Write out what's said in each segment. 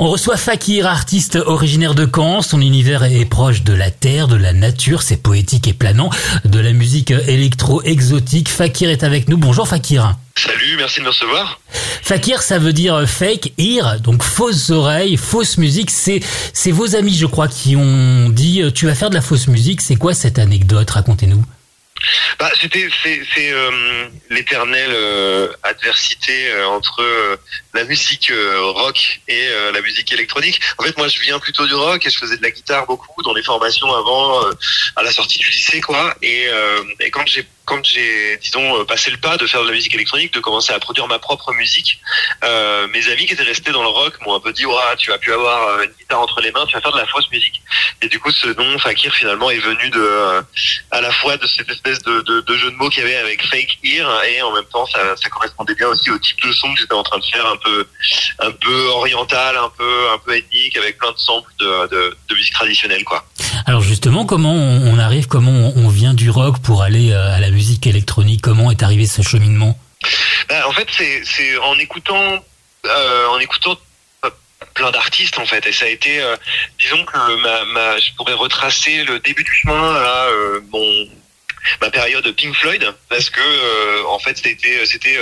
On reçoit Fakir, artiste originaire de Caen. Son univers est proche de la terre, de la nature. C'est poétique et planant. De la musique électro-exotique. Fakir est avec nous. Bonjour Fakir. Salut, merci de me recevoir. Fakir, ça veut dire fake ear, donc fausses oreilles, fausse musique. C'est, c'est vos amis, je crois, qui ont dit, tu vas faire de la fausse musique. C'est quoi cette anecdote? Racontez-nous. Bah, c'était c'est euh, l'éternelle euh, adversité euh, entre la musique rock et la musique électronique. En fait, moi, je viens plutôt du rock et je faisais de la guitare beaucoup dans les formations avant, à la sortie du lycée, quoi. Et, et quand j'ai quand j'ai, disons, passé le pas de faire de la musique électronique, de commencer à produire ma propre musique, euh, mes amis qui étaient restés dans le rock m'ont un peu dit, ouais, tu vas plus avoir une guitare entre les mains, tu vas faire de la fausse musique. Et du coup, ce nom Fakir finalement est venu de, euh, à la fois de cette espèce de, de, de jeu de mots qu'il y avait avec fake ear et en même temps, ça, ça correspondait bien aussi au type de son que j'étais en train de faire, un peu, un peu oriental, un peu, un peu ethnique, avec plein de samples de, de, de musique traditionnelle, quoi. Alors justement, comment on arrive, comment on vient du rock pour aller euh, à la musique électronique? Comment est arrivé ce cheminement? Ben, En fait, c'est en écoutant, euh, en écoutant plein d'artistes en fait. Et ça a été euh, disons que je pourrais retracer le début du chemin à ma période Pink Floyd parce que en fait c'était c'était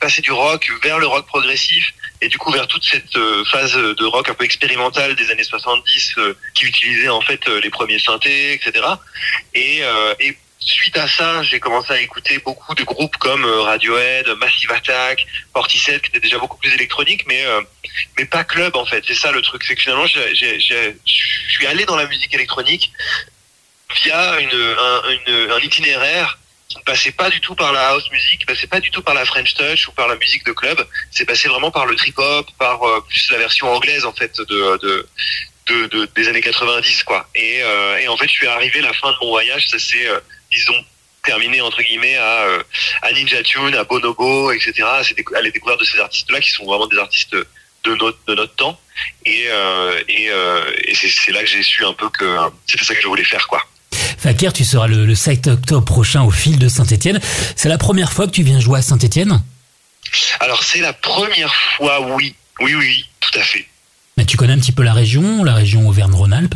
passer du rock vers le rock progressif et du coup vers toute cette phase de rock un peu expérimentale des années 70 qui utilisait en fait les premiers synthés etc et et suite à ça, j'ai commencé à écouter beaucoup de groupes comme euh, Radiohead, Massive Attack, Portishead, qui étaient déjà beaucoup plus électroniques, mais euh, mais pas club en fait. C'est ça le truc, c'est que finalement, je suis allé dans la musique électronique via une, un, une, un itinéraire qui ne passait pas du tout par la house music, passait pas du tout par la French touch ou par la musique de club. C'est passé vraiment par le trip hop, par euh, plus la version anglaise en fait de, de de, de, des années 90 quoi et, euh, et en fait je suis arrivé la fin de mon voyage ça c'est disons, terminé entre guillemets à, euh, à Ninja Tune, à Bonobo, etc. À la découverte de ces artistes-là qui sont vraiment des artistes de notre de notre temps. Et euh, et, euh, et c'est là que j'ai su un peu que c'était ça que je voulais faire, quoi. Fakir, tu seras le, le 7 octobre prochain au fil de Saint-Etienne. C'est la première fois que tu viens jouer à Saint-Etienne Alors c'est la première fois, oui. Oui, oui, tout à fait. Mais tu connais un petit peu la région, la région Auvergne-Rhône-Alpes?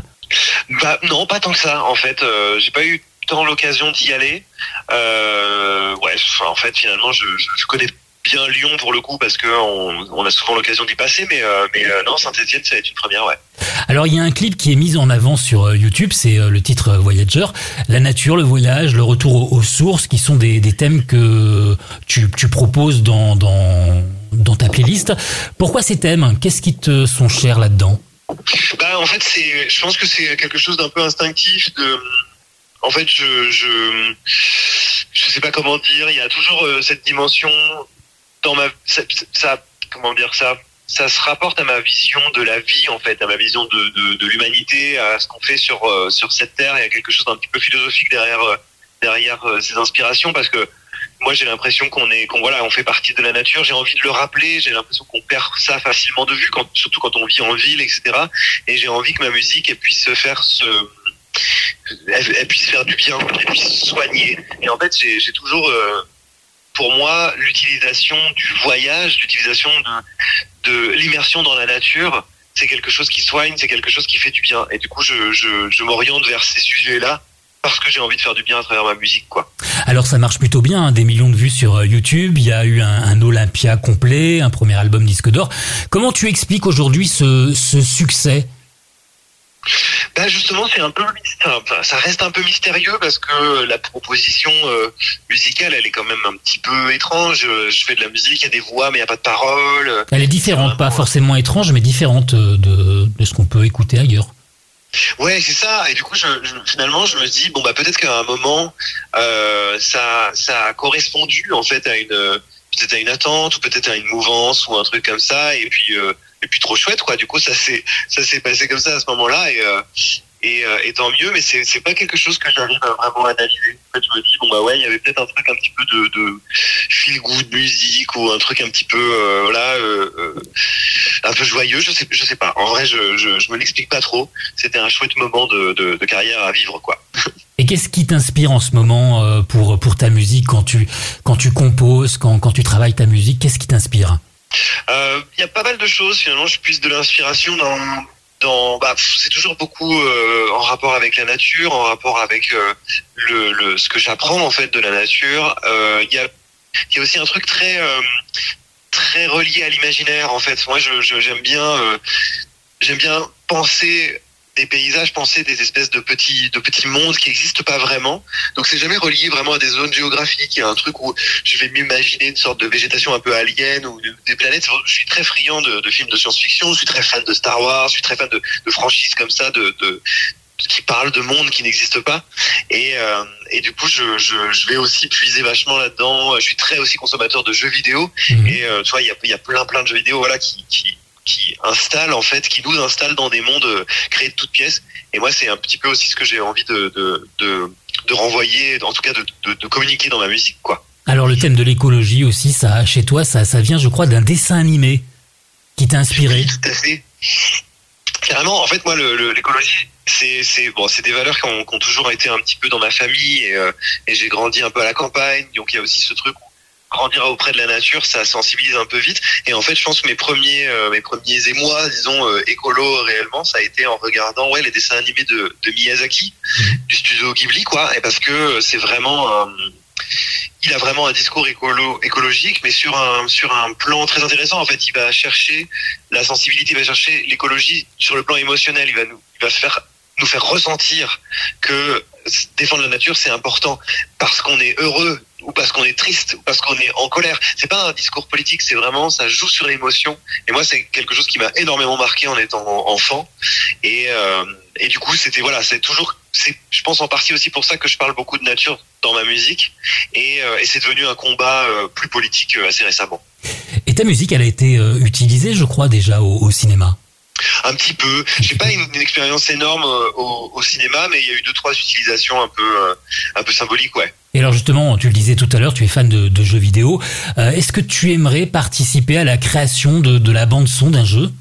Bah non, pas tant que ça. En fait, euh, j'ai pas eu tant l'occasion d'y aller. Euh, ouais, en fait, finalement, je, je, connais bien Lyon pour le coup parce que on, a souvent l'occasion d'y passer, mais, euh, mais euh, non, Saint-Etienne, ça va être une première, ouais. Alors, il y a un clip qui est mis en avant sur euh, YouTube, c'est le titre Voyager. La nature, le voyage, le retour aux, sources, qui sont des, des thèmes que tu, tu proposes dans, dans, dans ta playlist. Pourquoi ces thèmes? Qu'est-ce qui te sont chers là-dedans? Bah, en fait, c'est, je pense que c'est quelque chose d'un peu instinctif de, en fait, je, je, je sais pas comment dire. Il y a toujours euh, cette dimension dans ma, ça, comment dire ça. Ça se rapporte à ma vision de la vie, en fait, à ma vision de, de, de l'humanité, à ce qu'on fait sur euh, sur cette terre. Il y a quelque chose d'un petit peu philosophique derrière euh, derrière ces inspirations, parce que moi j'ai l'impression qu'on est qu'on voilà on fait partie de la nature j'ai envie de le rappeler j'ai l'impression qu'on perd ça facilement de vue quand surtout quand on vit en ville etc et j'ai envie que ma musique puisse faire ce elle, puisse faire du bien, elle puisse soigner. Et en fait, j'ai toujours, euh, pour moi, l'utilisation du voyage, l'utilisation de, de l'immersion dans la nature, c'est quelque chose qui soigne, c'est quelque chose qui fait du bien. Et du coup, je, je, je m'oriente vers ces sujets-là parce que j'ai envie de faire du bien à travers ma musique, quoi. Alors ça marche plutôt bien, hein, des millions de vues sur euh, YouTube. Il y a eu un, un Olympia complet, un premier album disque d'or. Comment tu expliques aujourd'hui ce, ce succès? Bah justement, c'est un peu ça reste un peu mystérieux parce que la proposition euh, musicale, elle est quand même un petit peu étrange. Je fais de la musique, il y a des voix, mais il n'y a pas de paroles. Elle est différente, pas forcément étrange, mais différente euh, de, de ce qu'on peut écouter ailleurs. Ouais, c'est ça. Et du coup, je, finalement, je me dis bon bah peut-être qu'à un moment, euh, ça, ça a correspondu en fait à une peut-être à une attente ou peut-être à une mouvance ou un truc comme ça. Et puis euh, et puis trop chouette quoi. Du coup, ça s'est ça s'est passé comme ça à ce moment-là et euh, euh, et, tant mieux, mais c'est c'est pas quelque chose que j'arrive à vraiment analyser. En fait, je me dis bon bah ouais, il y avait peut-être un truc un petit peu de, de feel good musique ou un truc un petit peu euh, voilà un peu joyeux. Je sais je sais pas. En vrai, je je, me l'explique pas trop. C'était un chouette moment de, de, carrière à vivre quoi. Et qu'est-ce qui t'inspire en ce moment pour pour ta musique quand tu quand tu composes, quand quand tu travailles ta musique, qu'est-ce qui t'inspire? Il y a pas mal de choses finalement. Je puise de l'inspiration dans. Bah, c'est toujours beaucoup euh, en rapport avec la nature, en rapport avec euh, le, ce que j'apprends en fait de la nature. Euh, Il y a y a aussi un truc très euh, très relié à l'imaginaire en fait. Moi, je je- bien euh, j'aime bien penser des paysages, penser des espèces de petits de petits mondes qui n'existent pas vraiment. Donc c'est jamais relié vraiment à des zones géographiques. Il y a un truc où je vais m'imaginer une sorte de végétation un peu alien ou de- des planètes. Je suis très friand de, de films de science-fiction. Je suis très fan de Star Wars. Je suis très fan de, de franchises comme ça, de, de qui parlent de mondes qui n'existent pas. Et, euh, et du coup, je, je, je vais aussi puiser vachement là-dedans. Je suis très aussi consommateur de jeux vidéo. Mhm. Et euh, tu vois, il y a, y a plein plein de jeux vidéo voilà qui, qui qui installent en fait, qui nous installent dans des mondes euh, créés de toutes pièces. Et moi, c'est un petit peu aussi ce que j'ai envie de de, de de renvoyer, en tout cas de, de, communiquer dans ma musique, quoi. Alors le thème de l'écologie aussi, ça chez toi, ça, ça vient, je crois, d'un dessin animé qui t'a inspiré. Oui, tout à fait. Carrément, en fait, moi, l'écologie, c'est c'est bon, c'est des valeurs qui ont, qui ont toujours été un petit peu dans ma famille et, euh, et j'ai grandi un peu à la campagne, donc il y a aussi ce truc grandir auprès de la nature, ça sensibilise un peu vite. Et en fait, je pense que mes premiers euh, mes premiers émois, disons euh, écolo réellement, ça a été en regardant ouais les dessins animés de, Miyazaki, du studio Ghibli, quoi, et parce que c'est vraiment il a vraiment un discours écolo, écologique, mais sur un sur un plan très intéressant. En fait, il va chercher la sensibilité, il va chercher l'écologie sur le plan émotionnel. Il va nous, il va faire nous faire ressentir que défendre la nature c'est important parce qu'on est heureux ou parce qu'on est triste ou parce qu'on est en colère. C'est pas un discours politique, c'est vraiment ça joue sur l'émotion. Et moi, c'est quelque chose qui m'a énormément marqué en étant enfant. Et euh, et du coup, c'était voilà, c'est toujours, c'est, je pense en partie aussi pour ça que je parle beaucoup de nature dans ma musique. Et, euh, et c'est devenu un combat euh, plus politique assez récemment. Et ta musique, elle a été utilisée, je crois, déjà au cinéma? Un petit peu. J'ai pas une, une expérience énorme euh, au, au cinéma, mais il y a eu deux trois utilisations un peu euh, un peu symboliques, ouais. Et alors justement, tu le disais tout à l'heure, tu es fan de, de jeux vidéo. Euh, Est-ce que tu aimerais participer à la création de, de la bande son d'un jeu?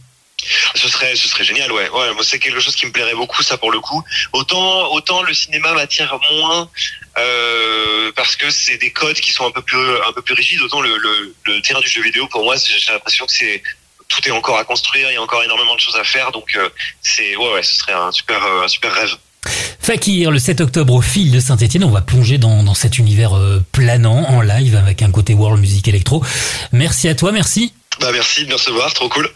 Ce serait ce serait génial, ouais. Ouais, moi c'est quelque chose qui me plairait beaucoup, ça pour le coup. Autant autant le cinéma m'attire moins euh, parce que c'est des codes qui sont un peu plus un peu plus rigides. Autant le, le, le terrain du jeu vidéo, pour moi, j'ai l'impression que c'est tout est encore à construire, il y a encore énormément de choses à faire, donc euh, c'est ouais ouais, ce serait un super euh, un super rêve. Fakir, le 7 octobre au fil de Saint-Etienne, on va plonger dans, dans cet univers euh, planant en live avec un côté world music électro. Merci à toi, merci. Bah merci de me recevoir, trop cool.